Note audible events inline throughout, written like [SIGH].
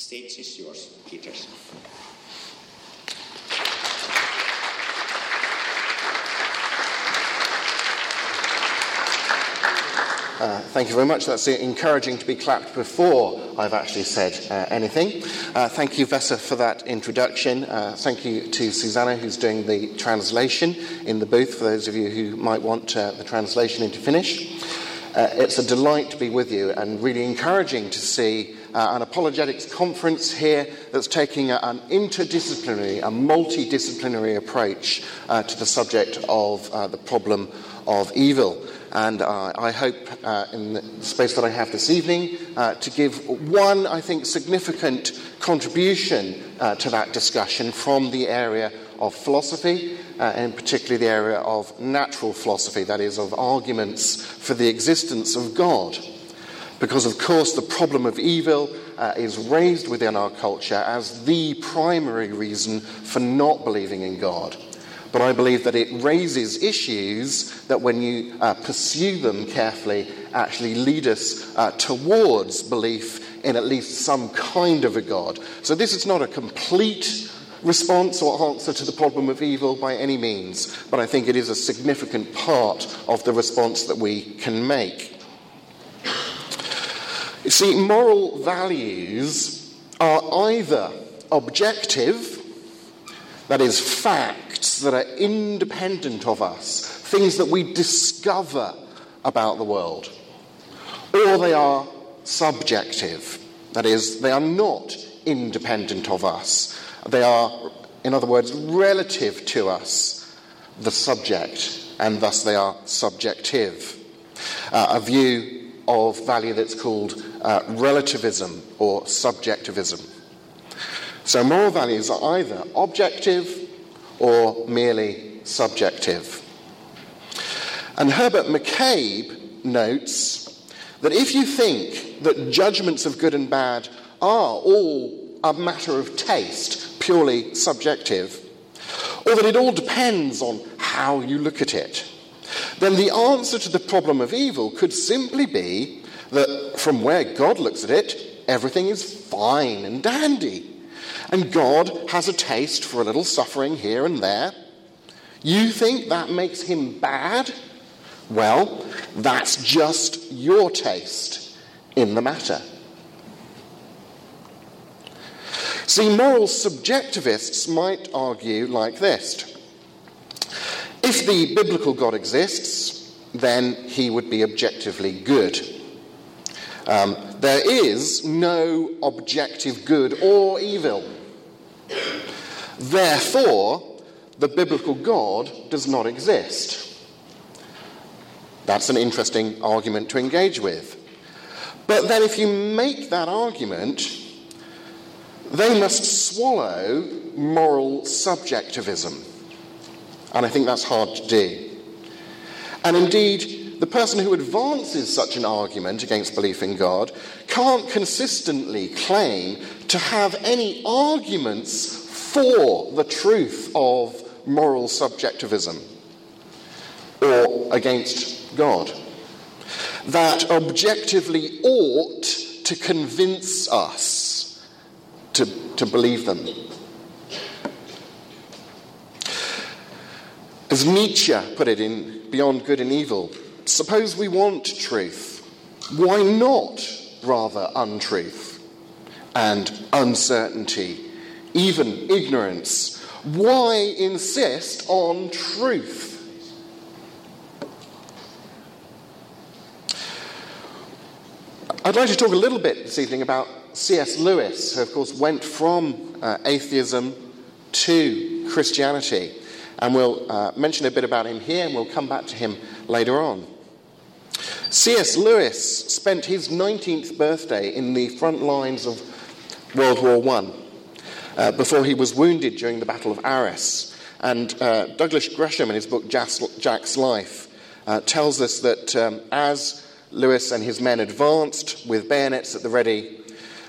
stage is yours, Peter. Uh, thank you very much. That's encouraging to be clapped before I've actually said uh, anything. Uh, thank you, Vesa, for that introduction. Uh, thank you to Susanna, who's doing the translation in the booth, for those of you who might want uh, the translation into Finnish. Uh, it's a delight to be with you and really encouraging to see uh, an apologetics conference here that's taking a, an interdisciplinary, a multidisciplinary approach uh, to the subject of uh, the problem of evil. And uh, I hope, uh, in the space that I have this evening, uh, to give one, I think, significant contribution to that discussion from the area of philosophy, uh, and particularly the area of natural philosophy, that is, of arguments for the existence of God. Because, of course, the problem of evil uh, is raised within our culture as the primary reason for not believing in God. But I believe that it raises issues that, when you uh, pursue them carefully, actually lead us uh, towards belief in at least some kind of a God. So, this is not a complete response or answer to the problem of evil by any means, but I think it is a significant part of the response that we can make. You see, moral values are either objective, that is, facts that are independent of us, things that we discover about the world, or they are subjective, that is, they are not independent of us. They are, in other words, relative to us, the subject, and thus they are subjective. Uh, a view of value that's called uh, relativism or subjectivism. So moral values are either objective or merely subjective. And Herbert McCabe notes that if you think that judgments of good and bad are all a matter of taste, purely subjective, or that it all depends on how you look at it, then the answer to the problem of evil could simply be that from where God looks at it, everything is fine and dandy. And God has a taste for a little suffering here and there. You think that makes him bad? Well, that's just your taste in the matter. See, moral subjectivists might argue like this if the biblical God exists, then he would be objectively good. Um, there is no objective good or evil. Therefore, the biblical God does not exist. That's an interesting argument to engage with. But then, if you make that argument, they must swallow moral subjectivism. And I think that's hard to do. And indeed, the person who advances such an argument against belief in God can't consistently claim to have any arguments for the truth of moral subjectivism or against God. That objectively ought to convince us to, to believe them. As Nietzsche put it in Beyond Good and Evil, suppose we want truth. Why not rather untruth and uncertainty, even ignorance? Why insist on truth? I'd like to talk a little bit this evening about C.S. Lewis, who, of course, went from uh, atheism to Christianity. And we'll uh, mention a bit about him here, and we'll come back to him later on. C.S. Lewis spent his 19th birthday in the front lines of World War I uh, before he was wounded during the Battle of Arras. And uh, Douglas Gresham, in his book Jack's Life, uh, tells us that um, as Lewis and his men advanced with bayonets at the ready,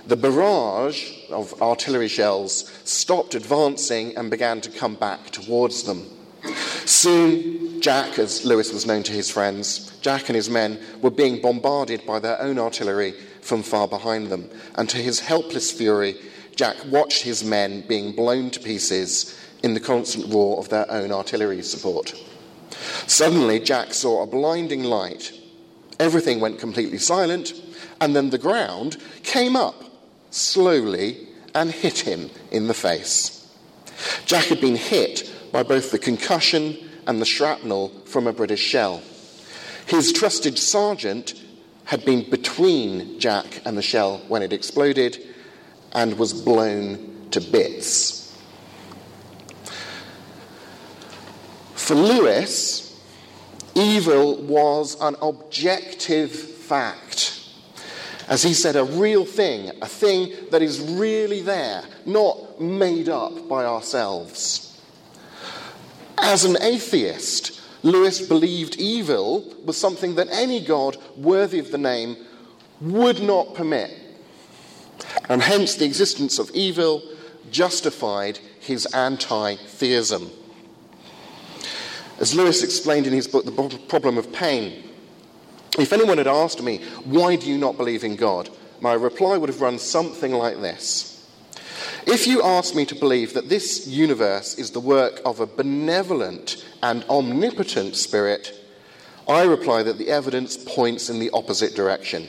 the barrage of artillery shells stopped advancing and began to come back towards them. Soon, Jack, as Lewis was known to his friends, Jack and his men were being bombarded by their own artillery from far behind them. And to his helpless fury, Jack watched his men being blown to pieces in the constant roar of their own artillery support. Suddenly, Jack saw a blinding light. Everything went completely silent, and then the ground came up slowly and hit him in the face. Jack had been hit by both the concussion and the shrapnel from a British shell. His trusted sergeant had been between Jack and the shell when it exploded and was blown to bits. For Lewis, evil was an objective fact. As he said, a real thing, a thing that is really there, not made up by ourselves. As an atheist, Lewis believed evil was something that any God worthy of the name would not permit. And hence the existence of evil justified his anti theism. As Lewis explained in his book, The Problem of Pain, if anyone had asked me, Why do you not believe in God? my reply would have run something like this If you ask me to believe that this universe is the work of a benevolent and omnipotent spirit, I reply that the evidence points in the opposite direction.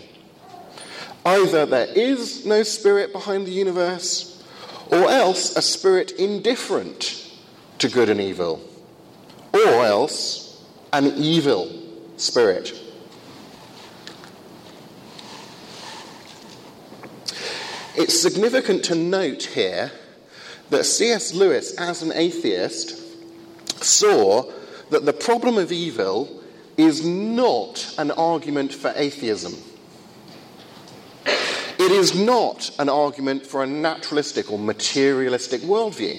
Either there is no spirit behind the universe, or else a spirit indifferent to good and evil or else an evil spirit. It's significant to note here that C.S. Lewis, as an atheist, saw that the problem of evil is not an argument for atheism. It is not an argument for a naturalistic or materialistic worldview.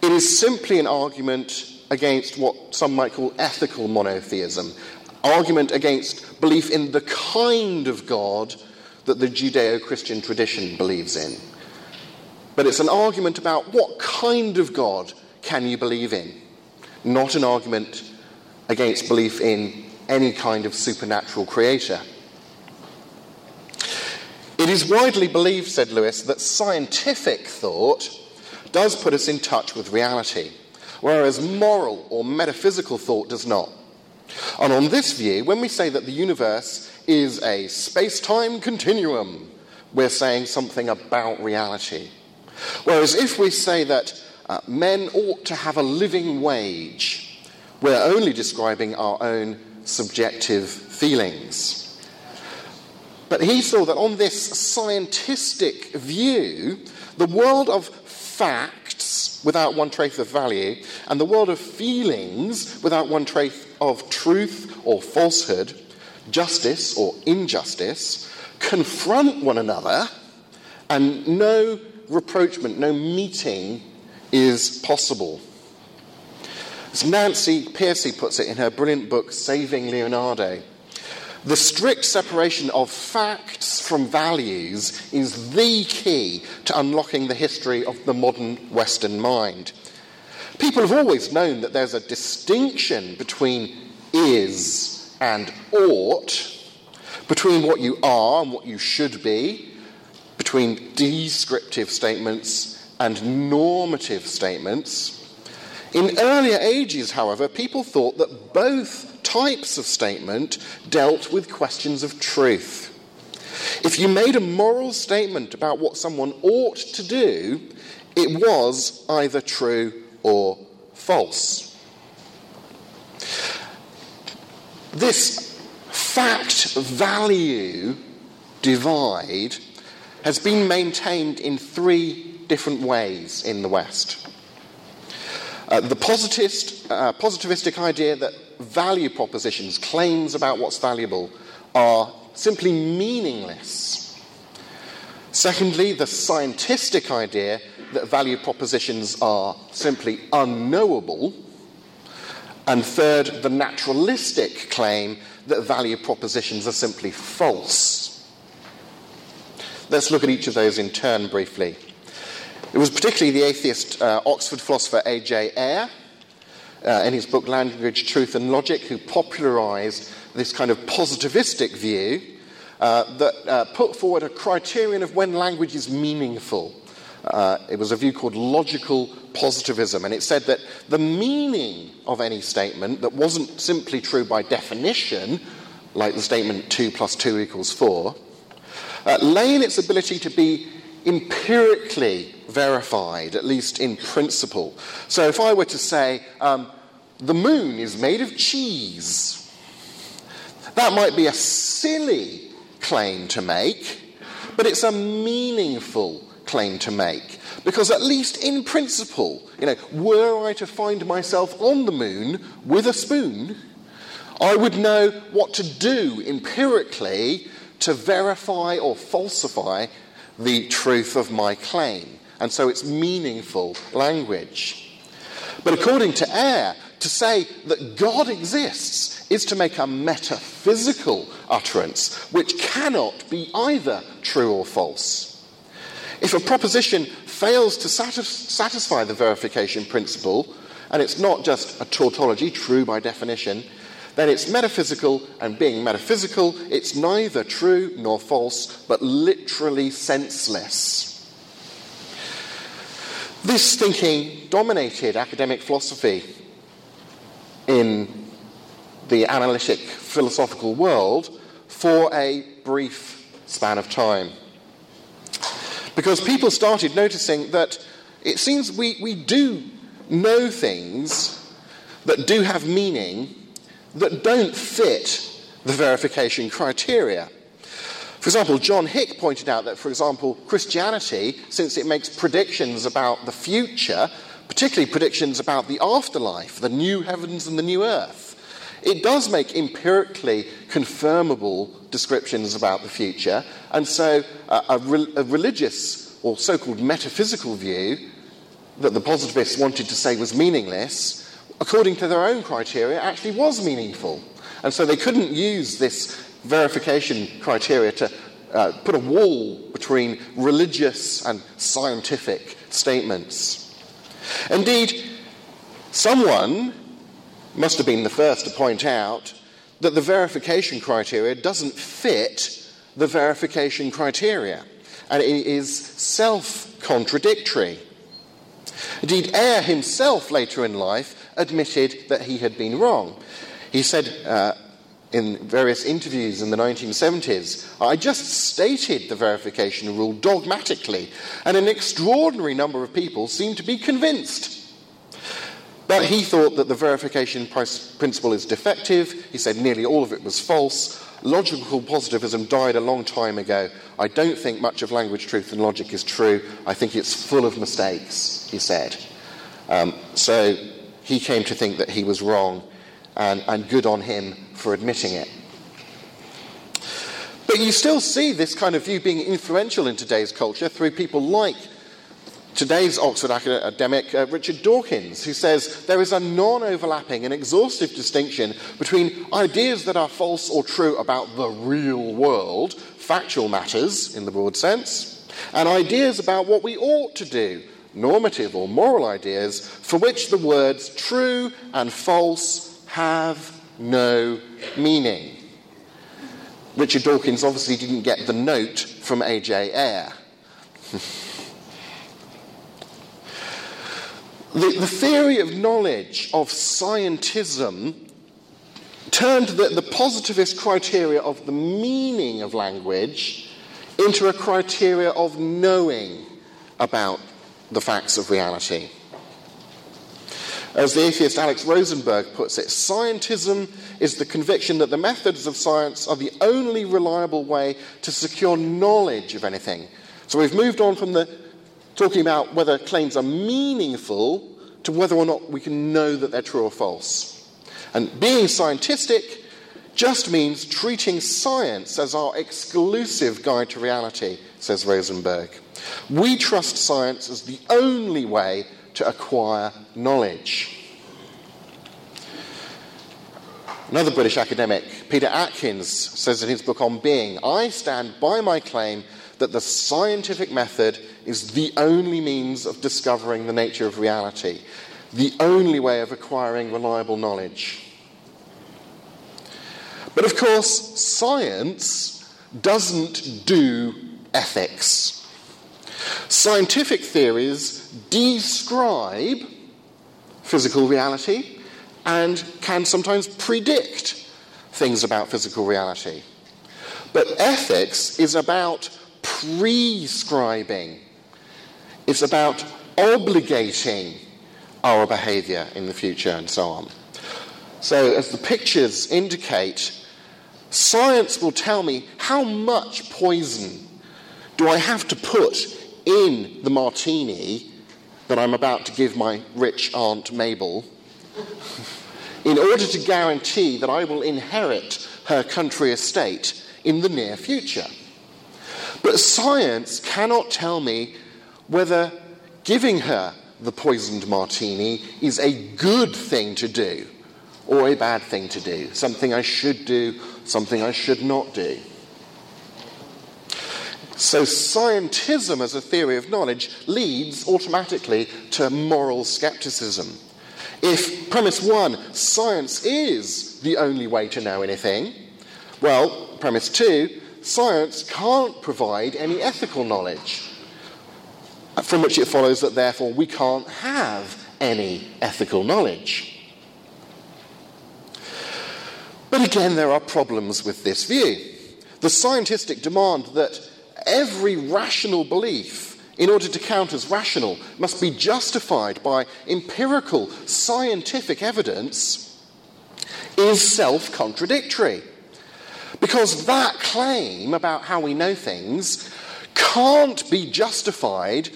It is simply an argument against what some might call ethical monotheism, argument against belief in the kind of God that the Judeo Christian tradition believes in. But it's an argument about what kind of God can you believe in, not an argument against belief in any kind of supernatural creator. It is widely believed, said Lewis, that scientific thought does put us in touch with reality whereas moral or metaphysical thought does not. And on this view, when we say that the universe is a space time continuum, we're saying something about reality. Whereas if we say that uh, men ought to have a living wage, we're only describing our own subjective feelings. But he saw that on this scientific view, the world of facts without one trace of value, and the world of feelings without one trace of truth or falsehood, justice or injustice, confront one another, and no reproachment, no meeting is possible. As Nancy Pearcey puts it in her brilliant book, Saving Leonardo, the strict separation of facts from values is the key to unlocking the history of the modern Western mind. People have always known that there's a distinction between is and ought, between what you are and what you should be, between descriptive statements and normative statements. In earlier ages, however, people thought that both types of statement dealt with questions of truth. If you made a moral statement about what someone ought to do, it was either true or false. This fact value divide has been maintained in three different ways in the West. Uh, the positivist, uh, positivistic idea that value propositions, claims about what's valuable, are simply meaningless. Secondly, the scientific idea that value propositions are simply unknowable. And third, the naturalistic claim that value propositions are simply false. Let's look at each of those in turn briefly. It was particularly the atheist uh, Oxford philosopher A.J. Ayer uh, in his book Language, Truth and Logic, who popularized this kind of positivistic view uh, that uh, put forward a criterion of when language is meaningful. Uh, it was a view called logical positivism, and it said that the meaning of any statement that wasn't simply true by definition, like the statement 2 plus 2 equals 4, uh, lay in its ability to be empirically verified, at least in principle. So if I were to say, um, the moon is made of cheese, that might be a silly claim to make, but it's a meaningful claim to make. Because at least in principle, you know, were I to find myself on the moon with a spoon, I would know what to do empirically to verify or falsify the truth of my claim. And so it's meaningful language. But according to Ayer, to say that God exists is to make a metaphysical utterance which cannot be either true or false. If a proposition fails to satis- satisfy the verification principle, and it's not just a tautology, true by definition, then it's metaphysical, and being metaphysical, it's neither true nor false, but literally senseless. This thinking dominated academic philosophy in the analytic philosophical world for a brief span of time. Because people started noticing that it seems we, we do know things that do have meaning that don't fit the verification criteria. For example, John Hick pointed out that, for example, Christianity, since it makes predictions about the future, particularly predictions about the afterlife, the new heavens and the new earth, it does make empirically confirmable descriptions about the future, and so uh, a, re- a religious or so called metaphysical view that the positivists wanted to say was meaningless according to their own criteria, actually was meaningful. And so they couldn't use this verification criteria to uh, put a wall between religious and scientific statements. Indeed, someone must have been the first to point out that the verification criteria doesn't fit the verification criteria, and it is self contradictory. Indeed, Ayer himself later in life admitted that he had been wrong. He said uh, in various interviews in the 1970s, I just stated the verification rule dogmatically, and an extraordinary number of people seemed to be convinced. But he thought that the verification principle is defective. He said nearly all of it was false. Logical positivism died a long time ago. I don't think much of language, truth, and logic is true. I think it's full of mistakes, he said. Um, so he came to think that he was wrong, and, and good on him for admitting it. But you still see this kind of view being influential in today's culture through people like today's Oxford academic uh, Richard Dawkins, who says there is a non overlapping and exhaustive distinction between ideas that are false or true about the real world, factual matters in the broad sense, and ideas about what we ought to do, normative or moral ideas for which the words true and false have no meaning. Richard Dawkins obviously didn't get the note from A.J. Ayer. [LAUGHS] the, the, theory of knowledge of scientism turned the, the positivist criteria of the meaning of language into a criteria of knowing about the facts of reality. As the atheist Alex Rosenberg puts it, scientism is the conviction that the methods of science are the only reliable way to secure knowledge of anything. So we've moved on from the talking about whether claims are meaningful to whether or not we can know that they're true or false. And being scientistic just means treating science as our exclusive guide to reality, says Rosenberg. We trust science as the only way to acquire knowledge. Another British academic, Peter Atkins, says in his book on being I stand by my claim that the scientific method is the only means of discovering the nature of reality. the only way of acquiring reliable knowledge. But of course, science doesn't do ethics. Scientific theories describe physical reality and can sometimes predict things about physical reality. But ethics is about prescribing, it's about obligating our behavior in the future and so on. So, as the pictures indicate, science will tell me how much poison do I have to put in the martini that I'm about to give my rich Aunt Mabel [LAUGHS] in order to guarantee that I will inherit her country estate in the near future. But science cannot tell me whether giving her the poisoned martini is a good thing to do or a bad thing to do, something I should do, something I should not do. So, scientism as a theory of knowledge leads automatically to moral skepticism. If premise one, science is the only way to know anything, well, premise two, science can't provide any ethical knowledge. From which it follows that therefore we can't have any ethical knowledge. But again, there are problems with this view. The scientific demand that every rational belief, in order to count as rational, must be justified by empirical scientific evidence is self contradictory. Because that claim about how we know things can't be justified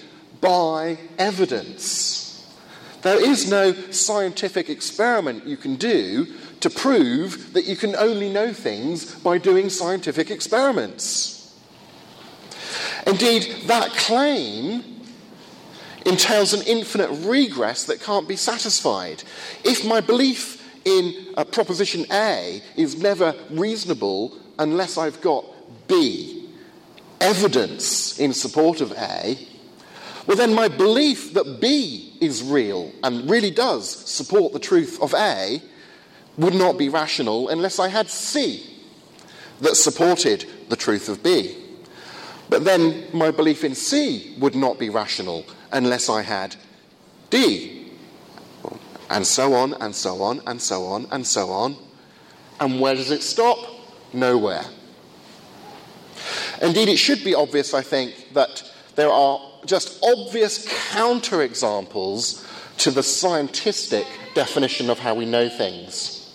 by evidence. There is no scientific experiment you can do to prove that you can only know things by doing scientific experiments. Indeed, that claim entails an infinite regress that can't be satisfied. If my belief in uh, proposition A is never reasonable unless I've got B, evidence in support of A, well, then my belief that B is real and really does support the truth of A would not be rational unless I had C that supported the truth of B. But then my belief in C would not be rational unless I had D and so on, and so on, and so on, and so on. And where does it stop? Nowhere. Indeed, it should be obvious, I think, that there are just obvious counterexamples to the scientific definition of how we know things.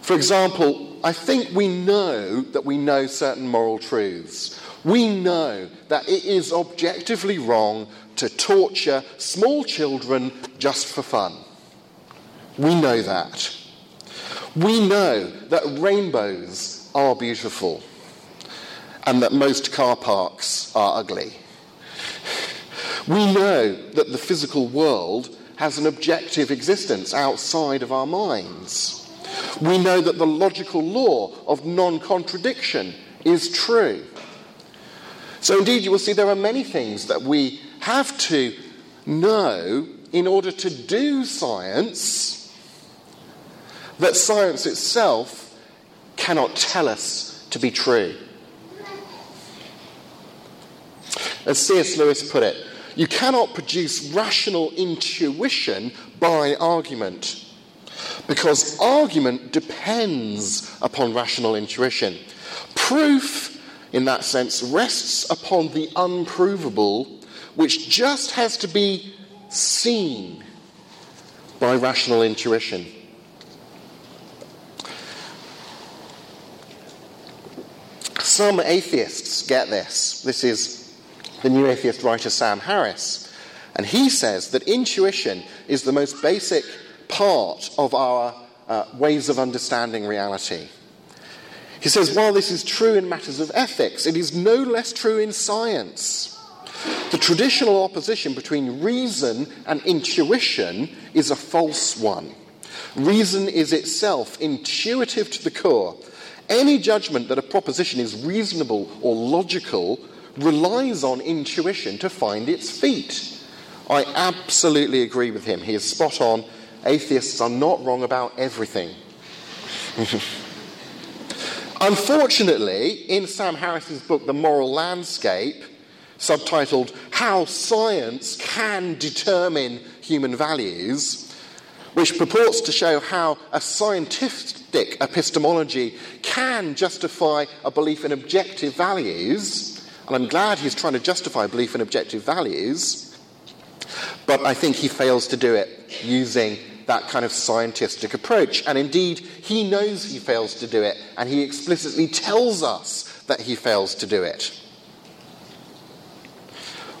For example, I think we know that we know certain moral truths. We know that it is objectively wrong to torture small children just for fun. We know that. We know that rainbows are beautiful and that most car parks are ugly. We know that the physical world has an objective existence outside of our minds. We know that the logical law of non contradiction is true. So, indeed, you will see there are many things that we have to know in order to do science that science itself cannot tell us to be true. As C.S. Lewis put it, you cannot produce rational intuition by argument because argument depends upon rational intuition. Proof, in that sense, rests upon the unprovable which just has to be seen by rational intuition. Some atheists get this. This is the new atheist writer Sam Harris. And he says that intuition is the most basic part of our uh, ways of understanding reality. He says, while this is true in matters of ethics, it is no less true in science. The traditional opposition between reason and intuition is a false one. Reason is itself intuitive to the core. Any judgment that a proposition is reasonable or logical relies on intuition to find its feet. I absolutely agree with him. He is spot on. Atheists are not wrong about everything. [LAUGHS] Unfortunately, in Sam Harris's book, The Moral Landscape, subtitled How Science Can Determine Human Values, which purports to show how a scientific epistemology can justify a belief in objective values, and I'm glad he's trying to justify belief in objective values, but I think he fails to do it using that kind of scientific approach. And indeed, he knows he fails to do it, and he explicitly tells us that he fails to do it.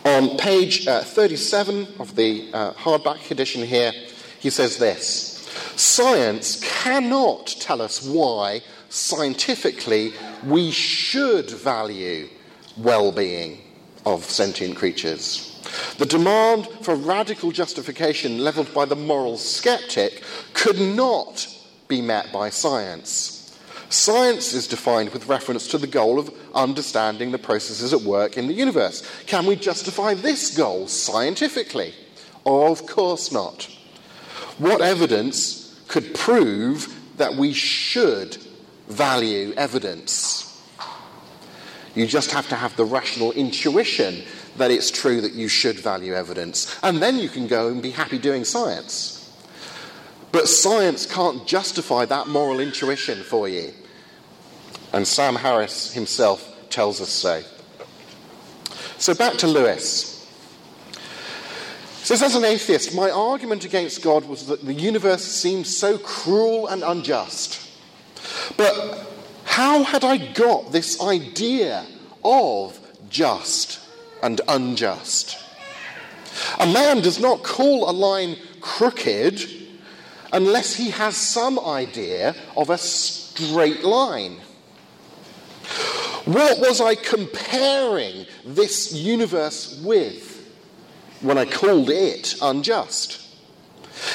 On page uh, 37 of the uh, hardback edition here, he says this Science cannot tell us why, scientifically, we should value well being of sentient creatures. The demand for radical justification levelled by the moral skeptic could not be met by science. Science is defined with reference to the goal of understanding the processes at work in the universe. Can we justify this goal scientifically? Of course not. What evidence could prove that we should value evidence? You just have to have the rational intuition that it's true that you should value evidence. And then you can go and be happy doing science. But science can't justify that moral intuition for you. And Sam Harris himself tells us so. So back to Lewis. Says, as an atheist, my argument against God was that the universe seemed so cruel and unjust. But how had I got this idea of just and unjust? A man does not call a line crooked unless he has some idea of a straight line. What was I comparing this universe with when I called it unjust?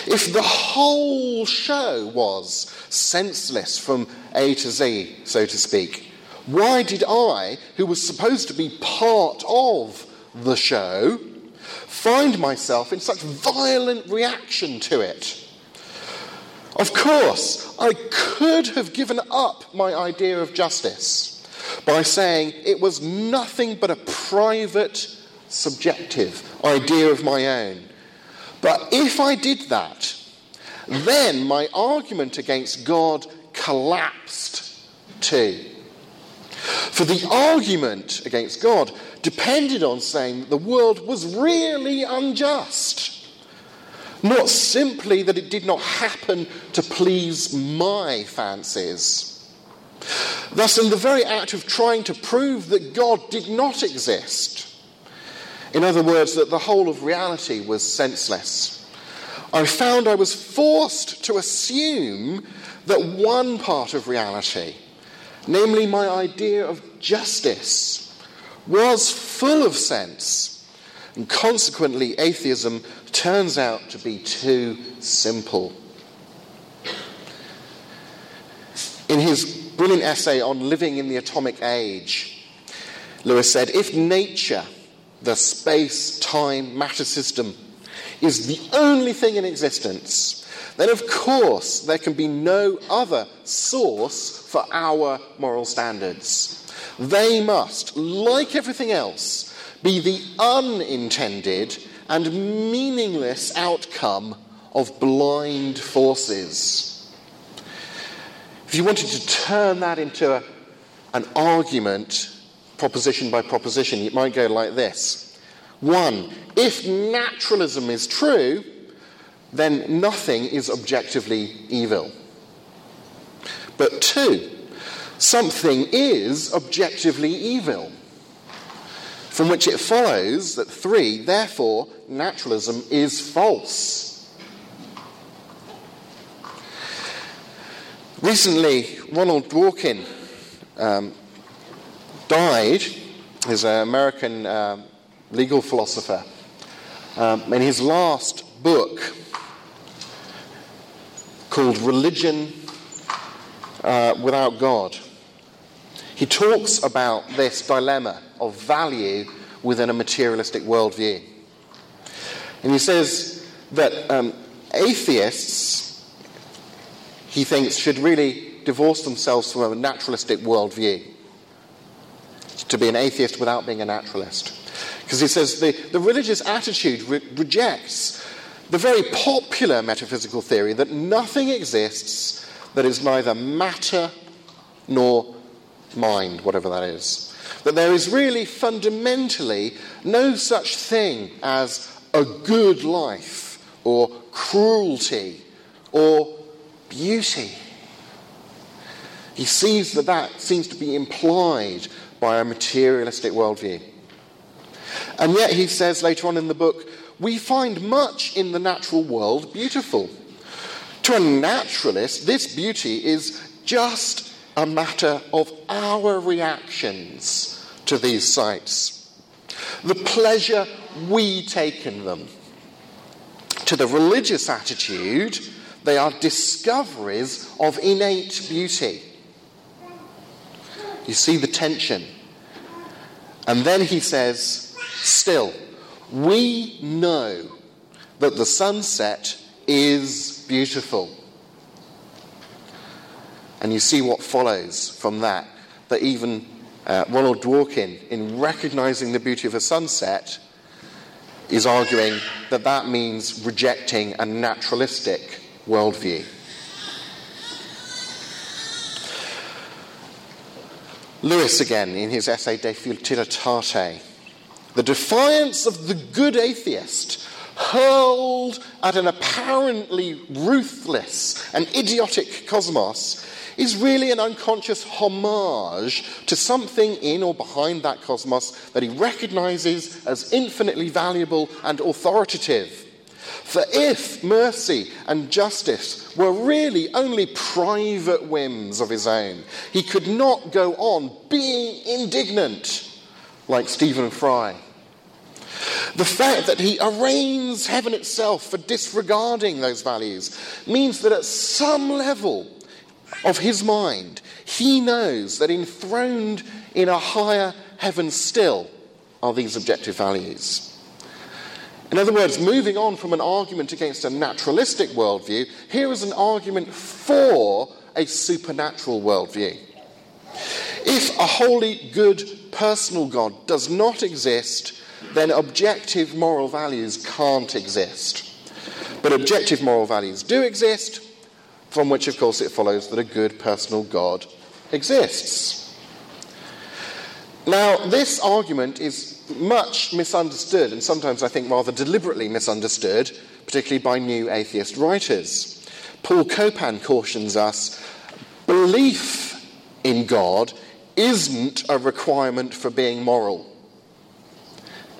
If the whole show was senseless from A to Z, so to speak, why did I, who was supposed to be part of the show, find myself in such violent reaction to it? Of course, I could have given up my idea of justice by saying it was nothing but a private, subjective idea of my own but if I did that, then my argument against God collapsed too. For the argument against God depended on saying that the world was really unjust. Not simply that it did not happen to please my fancies. Thus, in the very act of trying to prove that God did not exist, in other words, that the whole of reality was senseless. I found I was forced to assume that one part of reality, namely my idea of justice, was full of sense, and consequently, atheism turns out to be too simple. In his brilliant essay on living in the atomic age, Lewis said, If nature the space time matter system is the only thing in existence, then of course there can be no other source for our moral standards. They must, like everything else, be the unintended and meaningless outcome of blind forces. If you wanted to turn that into a, an argument proposition by proposition, it might go like this. One, if naturalism is true, then nothing is objectively evil. But two, something is objectively evil. From which it follows that three, therefore, naturalism is false. Recently, Ronald Dworkin um, died is an American uh, legal philosopher. Um, in his last book, called Religion uh, Without God, he talks about this dilemma of value within a materialistic worldview. And he says that um, atheists, he thinks, should really divorce themselves from a naturalistic worldview. To be an atheist without being a naturalist. Because he says the, the religious attitude re- rejects the very popular metaphysical theory that nothing exists that is neither matter nor mind, whatever that is. That there is really fundamentally no such thing as a good life or cruelty or beauty. He sees that that seems to be implied by a materialistic worldview. And yet, he says later on in the book, we find much in the natural world beautiful. To a naturalist, this beauty is just a matter of our reactions to these sights, the pleasure we take in them. To the religious attitude, they are discoveries of innate beauty. You see the tension. And then he says, Still, we know that the sunset is beautiful. And you see what follows from that. That even uh, Ronald Dworkin, in recognizing the beauty of a sunset, is arguing that that means rejecting a naturalistic worldview. Lewis, again, in his essay De Futilitate, the defiance of the good atheist hurled at an apparently ruthless and idiotic cosmos is really an unconscious homage to something in or behind that cosmos that he recognizes as infinitely valuable and authoritative. For if mercy and justice were really only private whims of his own, he could not go on being indignant like Stephen Fry. The fact that he arraigns heaven itself for disregarding those values means that at some level of his mind, he knows that enthroned in a higher heaven still are these objective values. In other words, moving on from an argument against a naturalistic worldview, here is an argument for a supernatural worldview. If a holy, good, personal God does not exist, then objective moral values can't exist. But objective moral values do exist, from which, of course, it follows that a good personal God exists. Now, this argument is much misunderstood, and sometimes I think rather deliberately misunderstood, particularly by new atheist writers. Paul Copan cautions us belief in God isn't a requirement for being moral.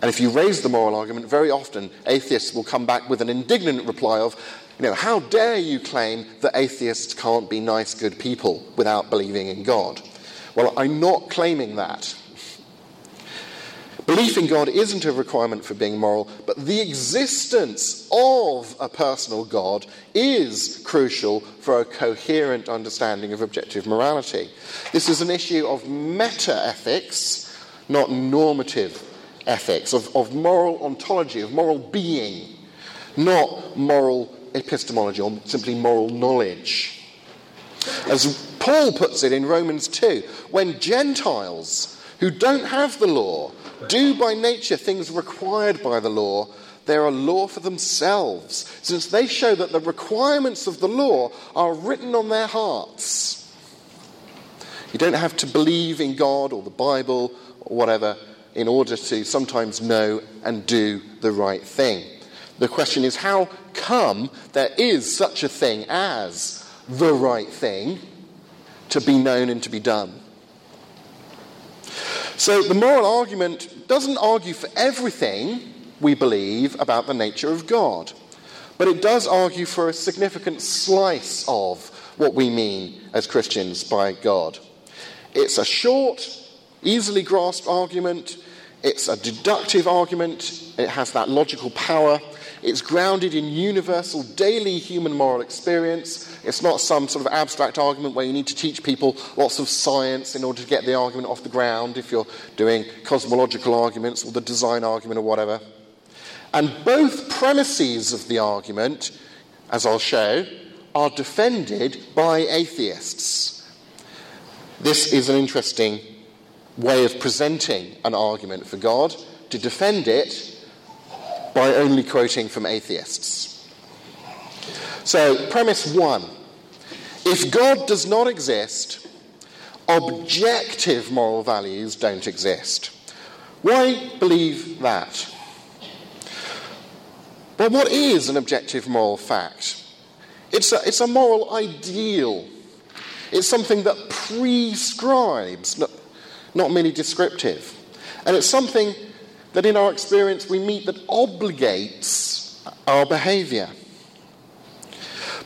And if you raise the moral argument, very often atheists will come back with an indignant reply of, you know, how dare you claim that atheists can't be nice, good people without believing in God? Well, I'm not claiming that. Belief in God isn't a requirement for being moral, but the existence of a personal God is crucial for a coherent understanding of objective morality. This is an issue of meta ethics, not normative ethics, of, of moral ontology, of moral being, not moral epistemology or simply moral knowledge. As Paul puts it in Romans 2, when Gentiles who don't have the law do by nature things required by the law, they're a law for themselves, since they show that the requirements of the law are written on their hearts. You don't have to believe in God or the Bible or whatever in order to sometimes know and do the right thing. The question is how come there is such a thing as the right thing to be known and to be done? So the moral argument doesn't argue for everything we believe about the nature of God, but it does argue for a significant slice of what we mean as Christians by God. It's a short, easily grasped argument. It's a deductive argument. It has that logical power. It's grounded in universal daily human moral experience. It's not some sort of abstract argument where you need to teach people lots of science in order to get the argument off the ground if you're doing cosmological arguments or the design argument or whatever. And both premises of the argument, as I'll show, are defended by atheists. This is an interesting way of presenting an argument for God, to defend it by only quoting from atheists. So, premise one if God does not exist, objective moral values don't exist. Why believe that? Well, what is an objective moral fact? It's a, it's a moral ideal. It's something that prescribes, not, merely descriptive. And it's something that in our experience we meet that obligates our behavior.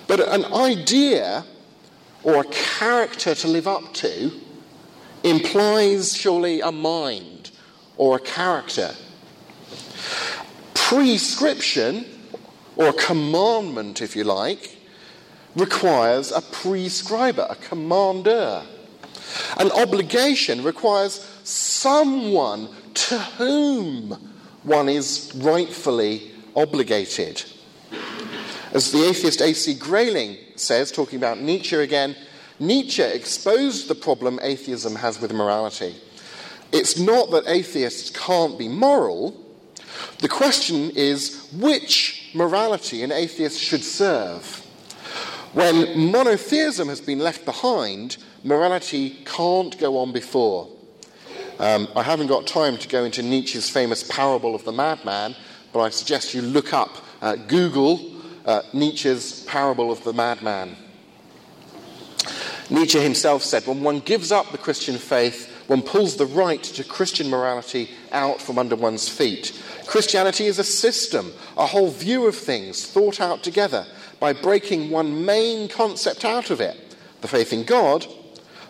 But an idea or a character to live up to implies surely a mind or a character. Prescription, or a commandment, if you like, requires a prescriber, a commander. An obligation requires someone to whom one is rightfully obligated. As the atheist A.C. Grayling says, talking about Nietzsche again, Nietzsche exposed the problem atheism has with morality. It's not that atheists can't be moral. The question is which morality an atheist should serve. When monotheism has been left behind, morality can't go on before. Um, I haven't got time to go into Nietzsche's famous parable of the madman, but I suggest you look up, uh, Google uh, Nietzsche's parable of the madman. Nietzsche himself said, when one gives up the Christian faith, one pulls the right to Christian morality out from under one's feet. Christianity is a system, a whole view of things thought out together. By breaking one main concept out of it, the faith in God,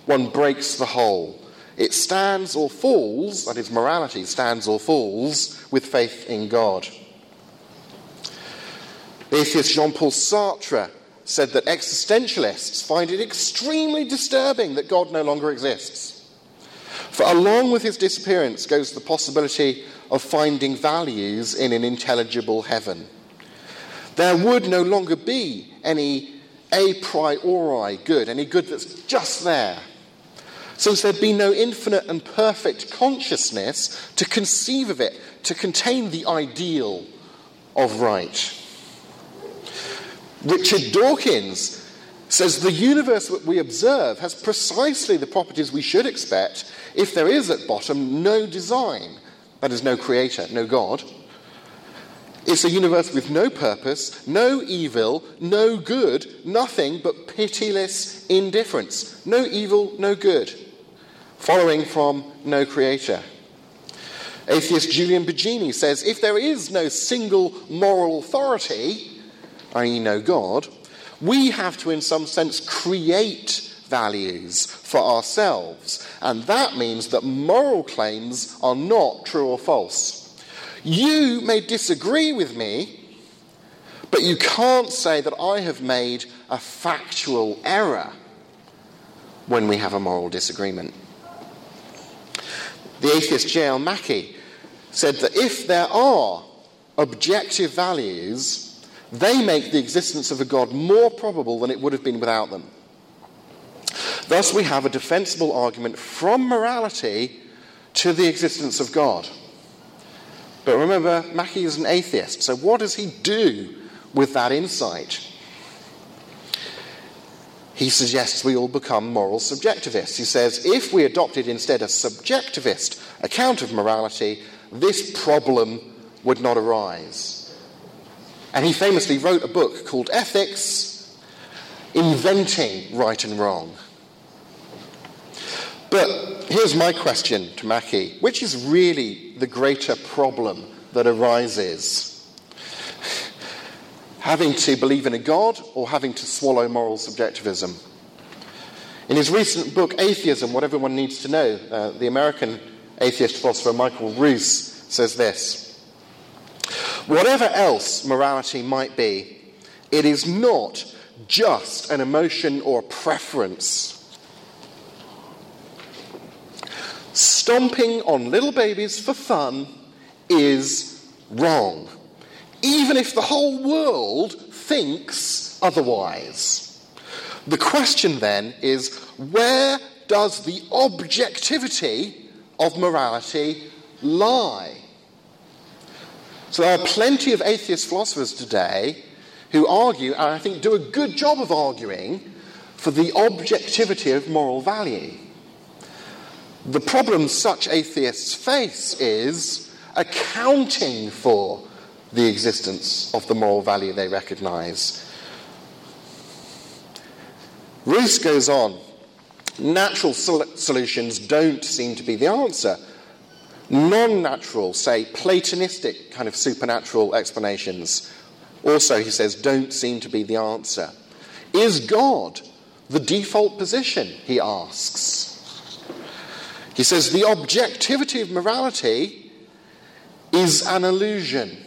one breaks the whole. It stands or falls, that is, morality stands or falls with faith in God. The atheist Jean Paul Sartre said that existentialists find it extremely disturbing that God no longer exists. For along with his disappearance goes the possibility of finding values in an intelligible heaven. There would no longer be any a priori good, any good that's just there, since there'd be no infinite and perfect consciousness to conceive of it, to contain the ideal of right. Richard Dawkins says the universe that we observe has precisely the properties we should expect if there is at bottom no design, that is, no creator, no God. It's a universe with no purpose, no evil, no good, nothing but pitiless indifference. No evil, no good. Following from no creator. Atheist Julian Baggini says if there is no single moral authority, i.e., no God, we have to, in some sense, create values for ourselves. And that means that moral claims are not true or false. You may disagree with me, but you can't say that I have made a factual error when we have a moral disagreement. The atheist J.L. Mackie said that if there are objective values they make the existence of a God more probable than it would have been without them. Thus, we have a defensible argument from morality to the existence of God. But remember, Mackie is an atheist, so what does he do with that insight? He suggests we all become moral subjectivists. He says if we adopted instead a subjectivist account of morality, this problem would not arise. And he famously wrote a book called Ethics Inventing Right and Wrong. But here's my question to Mackie which is really the greater problem that arises? Having to believe in a God or having to swallow moral subjectivism? In his recent book, Atheism What Everyone Needs to Know, uh, the American atheist philosopher Michael Ruse says this. Whatever else morality might be, it is not just an emotion or a preference. Stomping on little babies for fun is wrong. Even if the whole world thinks otherwise. The question then is where does the objectivity of morality lie? So there are plenty of atheist philosophers today who argue, and I think do a good job of arguing, for the objectivity of moral value. The problem such atheists face is accounting for the existence of the moral value they recognize. Ruse goes on natural sol- solutions don't seem to be the answer. Non natural, say Platonistic kind of supernatural explanations, also, he says, don't seem to be the answer. Is God the default position, he asks. He says the objectivity of morality is an illusion.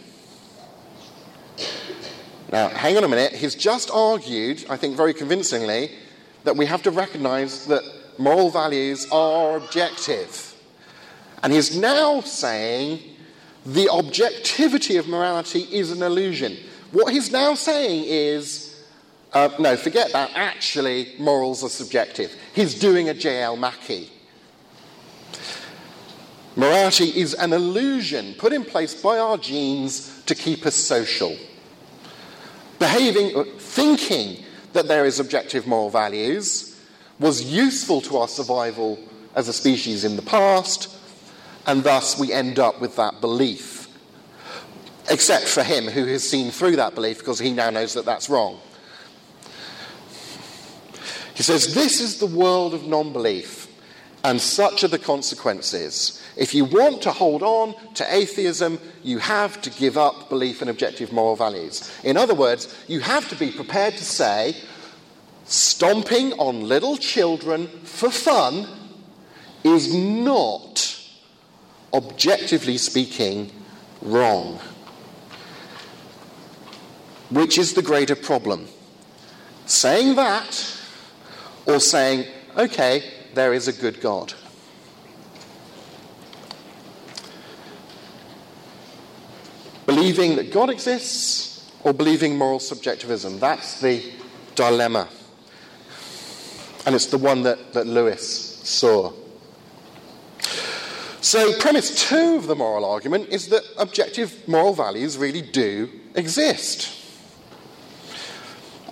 Now, hang on a minute. He's just argued, I think very convincingly, that we have to recognize that moral values are objective. And he's now saying the objectivity of morality is an illusion. What he's now saying is uh, no, forget that. Actually, morals are subjective. He's doing a J.L. Mackie. Morality is an illusion put in place by our genes to keep us social. Behaving, thinking that there is objective moral values was useful to our survival as a species in the past, and thus we end up with that belief. Except for him, who has seen through that belief because he now knows that that's wrong. He says, This is the world of non belief, and such are the consequences. If you want to hold on to atheism, you have to give up belief in objective moral values. In other words, you have to be prepared to say, stomping on little children for fun is not, objectively speaking, wrong. Which is the greater problem? Saying that or saying, okay, there is a good God. Believing that God exists or believing moral subjectivism. That's the dilemma. And it's the one that, that Lewis saw. So, premise two of the moral argument is that objective moral values really do exist.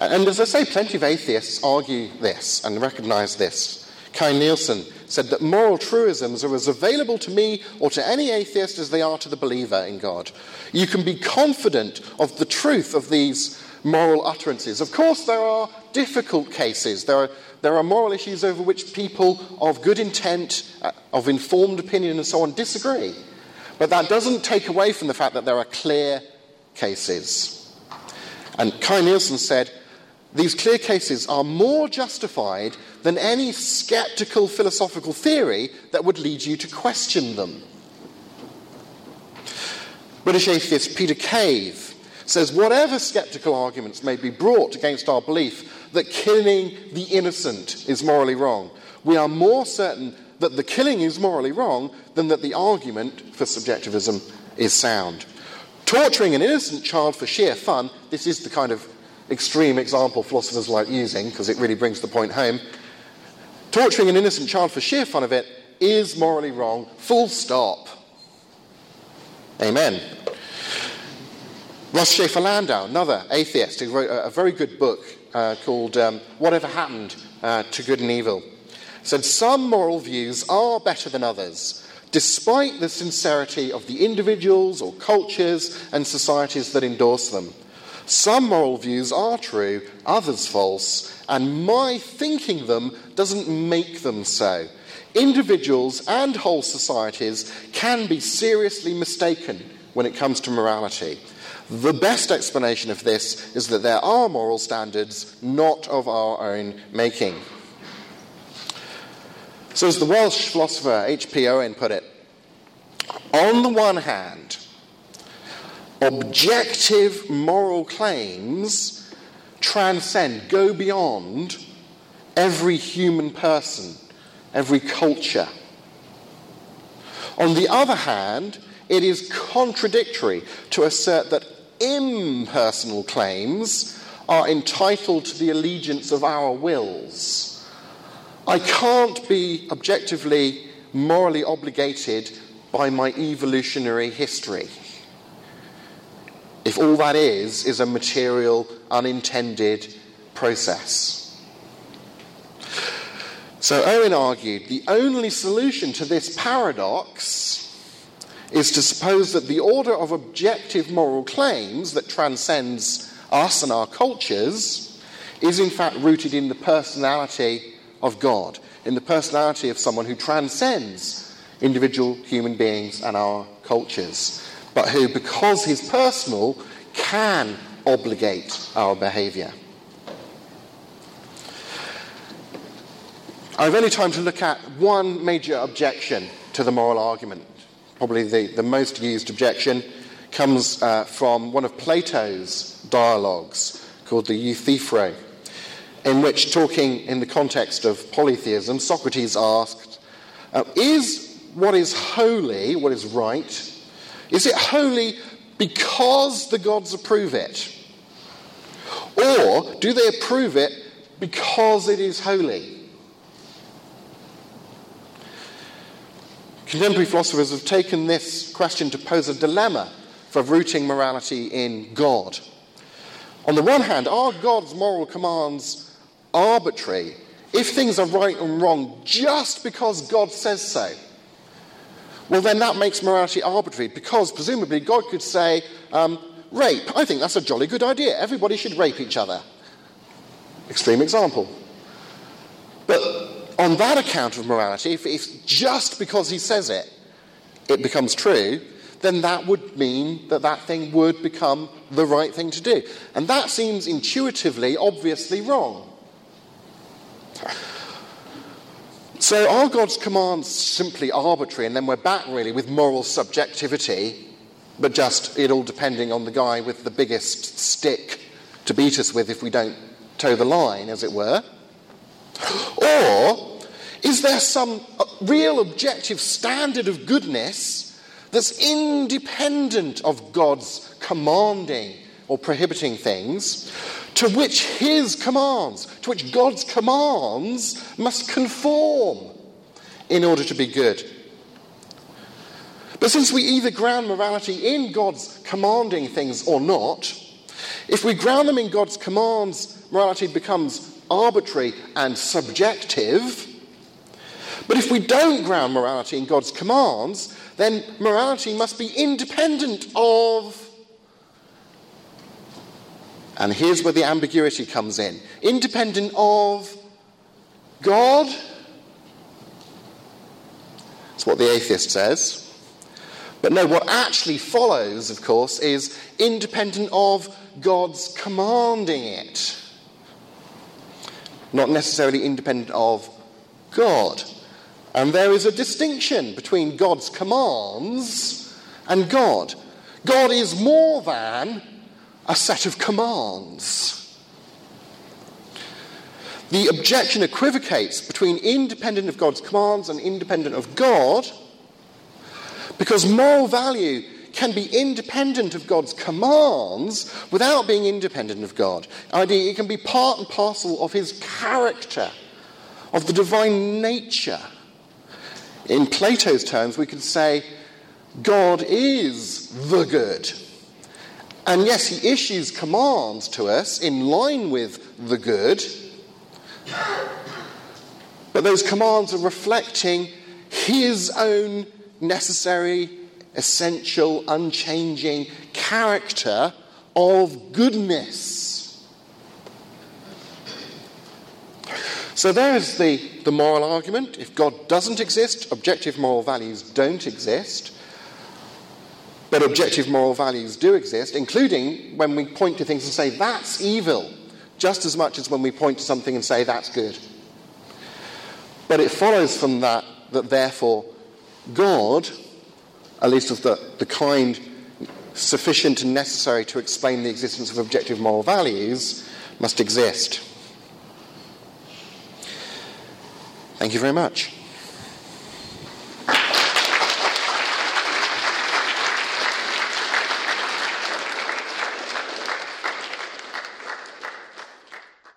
And as I say, plenty of atheists argue this and recognize this. Kai Nielsen said that moral truisms are as available to me or to any atheist as they are to the believer in God. You can be confident of the truth of these moral utterances. Of course, there are difficult cases. There are, there are moral issues over which people of good intent, uh, of informed opinion, and so on disagree. But that doesn't take away from the fact that there are clear cases. And Kai Nielsen said, these clear cases are more justified than any skeptical philosophical theory that would lead you to question them. British atheist Peter Cave says whatever skeptical arguments may be brought against our belief that killing the innocent is morally wrong, we are more certain that the killing is morally wrong than that the argument for subjectivism is sound. Torturing an innocent child for sheer fun, this is the kind of extreme example philosophers like using because it really brings the point home. Torturing an innocent child for sheer fun of it is morally wrong, full stop. Amen. Russ Shafer-Landau, another atheist, who wrote a, very good book uh, called um, Whatever Happened uh, to Good and Evil, said some moral views are better than others, despite the sincerity of the individuals or cultures and societies that endorse them. Some moral views are true, others false, and my thinking them doesn't make them so. Individuals and whole societies can be seriously mistaken when it comes to morality. The best explanation of this is that there are moral standards not of our own making. So, as the Welsh philosopher H.P. Owen put it, on the one hand, objective moral claims transcend, go beyond every human person, every culture. On the other hand, it is contradictory to assert that impersonal claims are entitled to the allegiance of our wills. I can't be objectively morally obligated by my evolutionary history. If all that is, is a material, unintended process. So Owen argued the only solution to this paradox is to suppose that the order of objective moral claims that transcends us and our cultures is in fact rooted in the personality of God, in the personality of someone who transcends individual human beings and our cultures, but who, because he's personal, can obligate our behavior. I've only time to look at one major objection to the moral argument. Probably the, the most used objection comes uh, from one of Plato's dialogues called the Euthyphro, in which, talking in the context of polytheism, Socrates asked, uh, Is what is holy, what is right, is it holy because the gods approve it? Or do they approve it because it is holy? Contemporary philosophers have taken this question to pose a dilemma for rooting morality in God. On the one hand, are God's moral commands arbitrary if things are right and wrong just because God says so? Well, then that makes morality arbitrary because presumably God could say, um, rape, I think that's a jolly good idea. Everybody should rape each other. Extreme example. But on that account of morality, if, if just because he says it, it becomes true, then that would mean that that thing would become the right thing to do. And that seems intuitively, obviously wrong. So are God's commands simply arbitrary, and then we're back really with moral subjectivity, but just it all depending on the guy with the biggest stick to beat us with if we don't toe the line, as it were? Or is there some uh, real objective standard of goodness that's independent of God's commanding or prohibiting things, to which His commands, to which God's commands must conform in order to be good? But since we either ground morality in God's commanding things or not, if we ground them in God's commands, morality becomes arbitrary and subjective. But if we don't ground morality in God's commands, then morality must be independent of. And here's where the ambiguity comes in independent of God. That's what the atheist says. But no, what actually follows, of course, is independent of God's commanding it. Not necessarily independent of God. And there is a distinction between God's commands and God. God is more than a set of commands. The objection equivocates between independent of God's commands and independent of God because moral value can be independent of God's commands without being independent of God. I.e., it can be part and parcel of his character, of the divine nature. In Plato's terms, we could say God is the good. And yes, he issues commands to us in line with the good, but those commands are reflecting his own necessary, essential, unchanging character of goodness. So there's the, the moral argument. If God doesn't exist, objective moral values don't exist. But objective moral values do exist, including when we point to things and say, that's evil, just as much as when we point to something and say, that's good. But it follows from that that therefore God, at least of the, the kind sufficient and necessary to explain the existence of objective moral values, must exist. Thank you very much.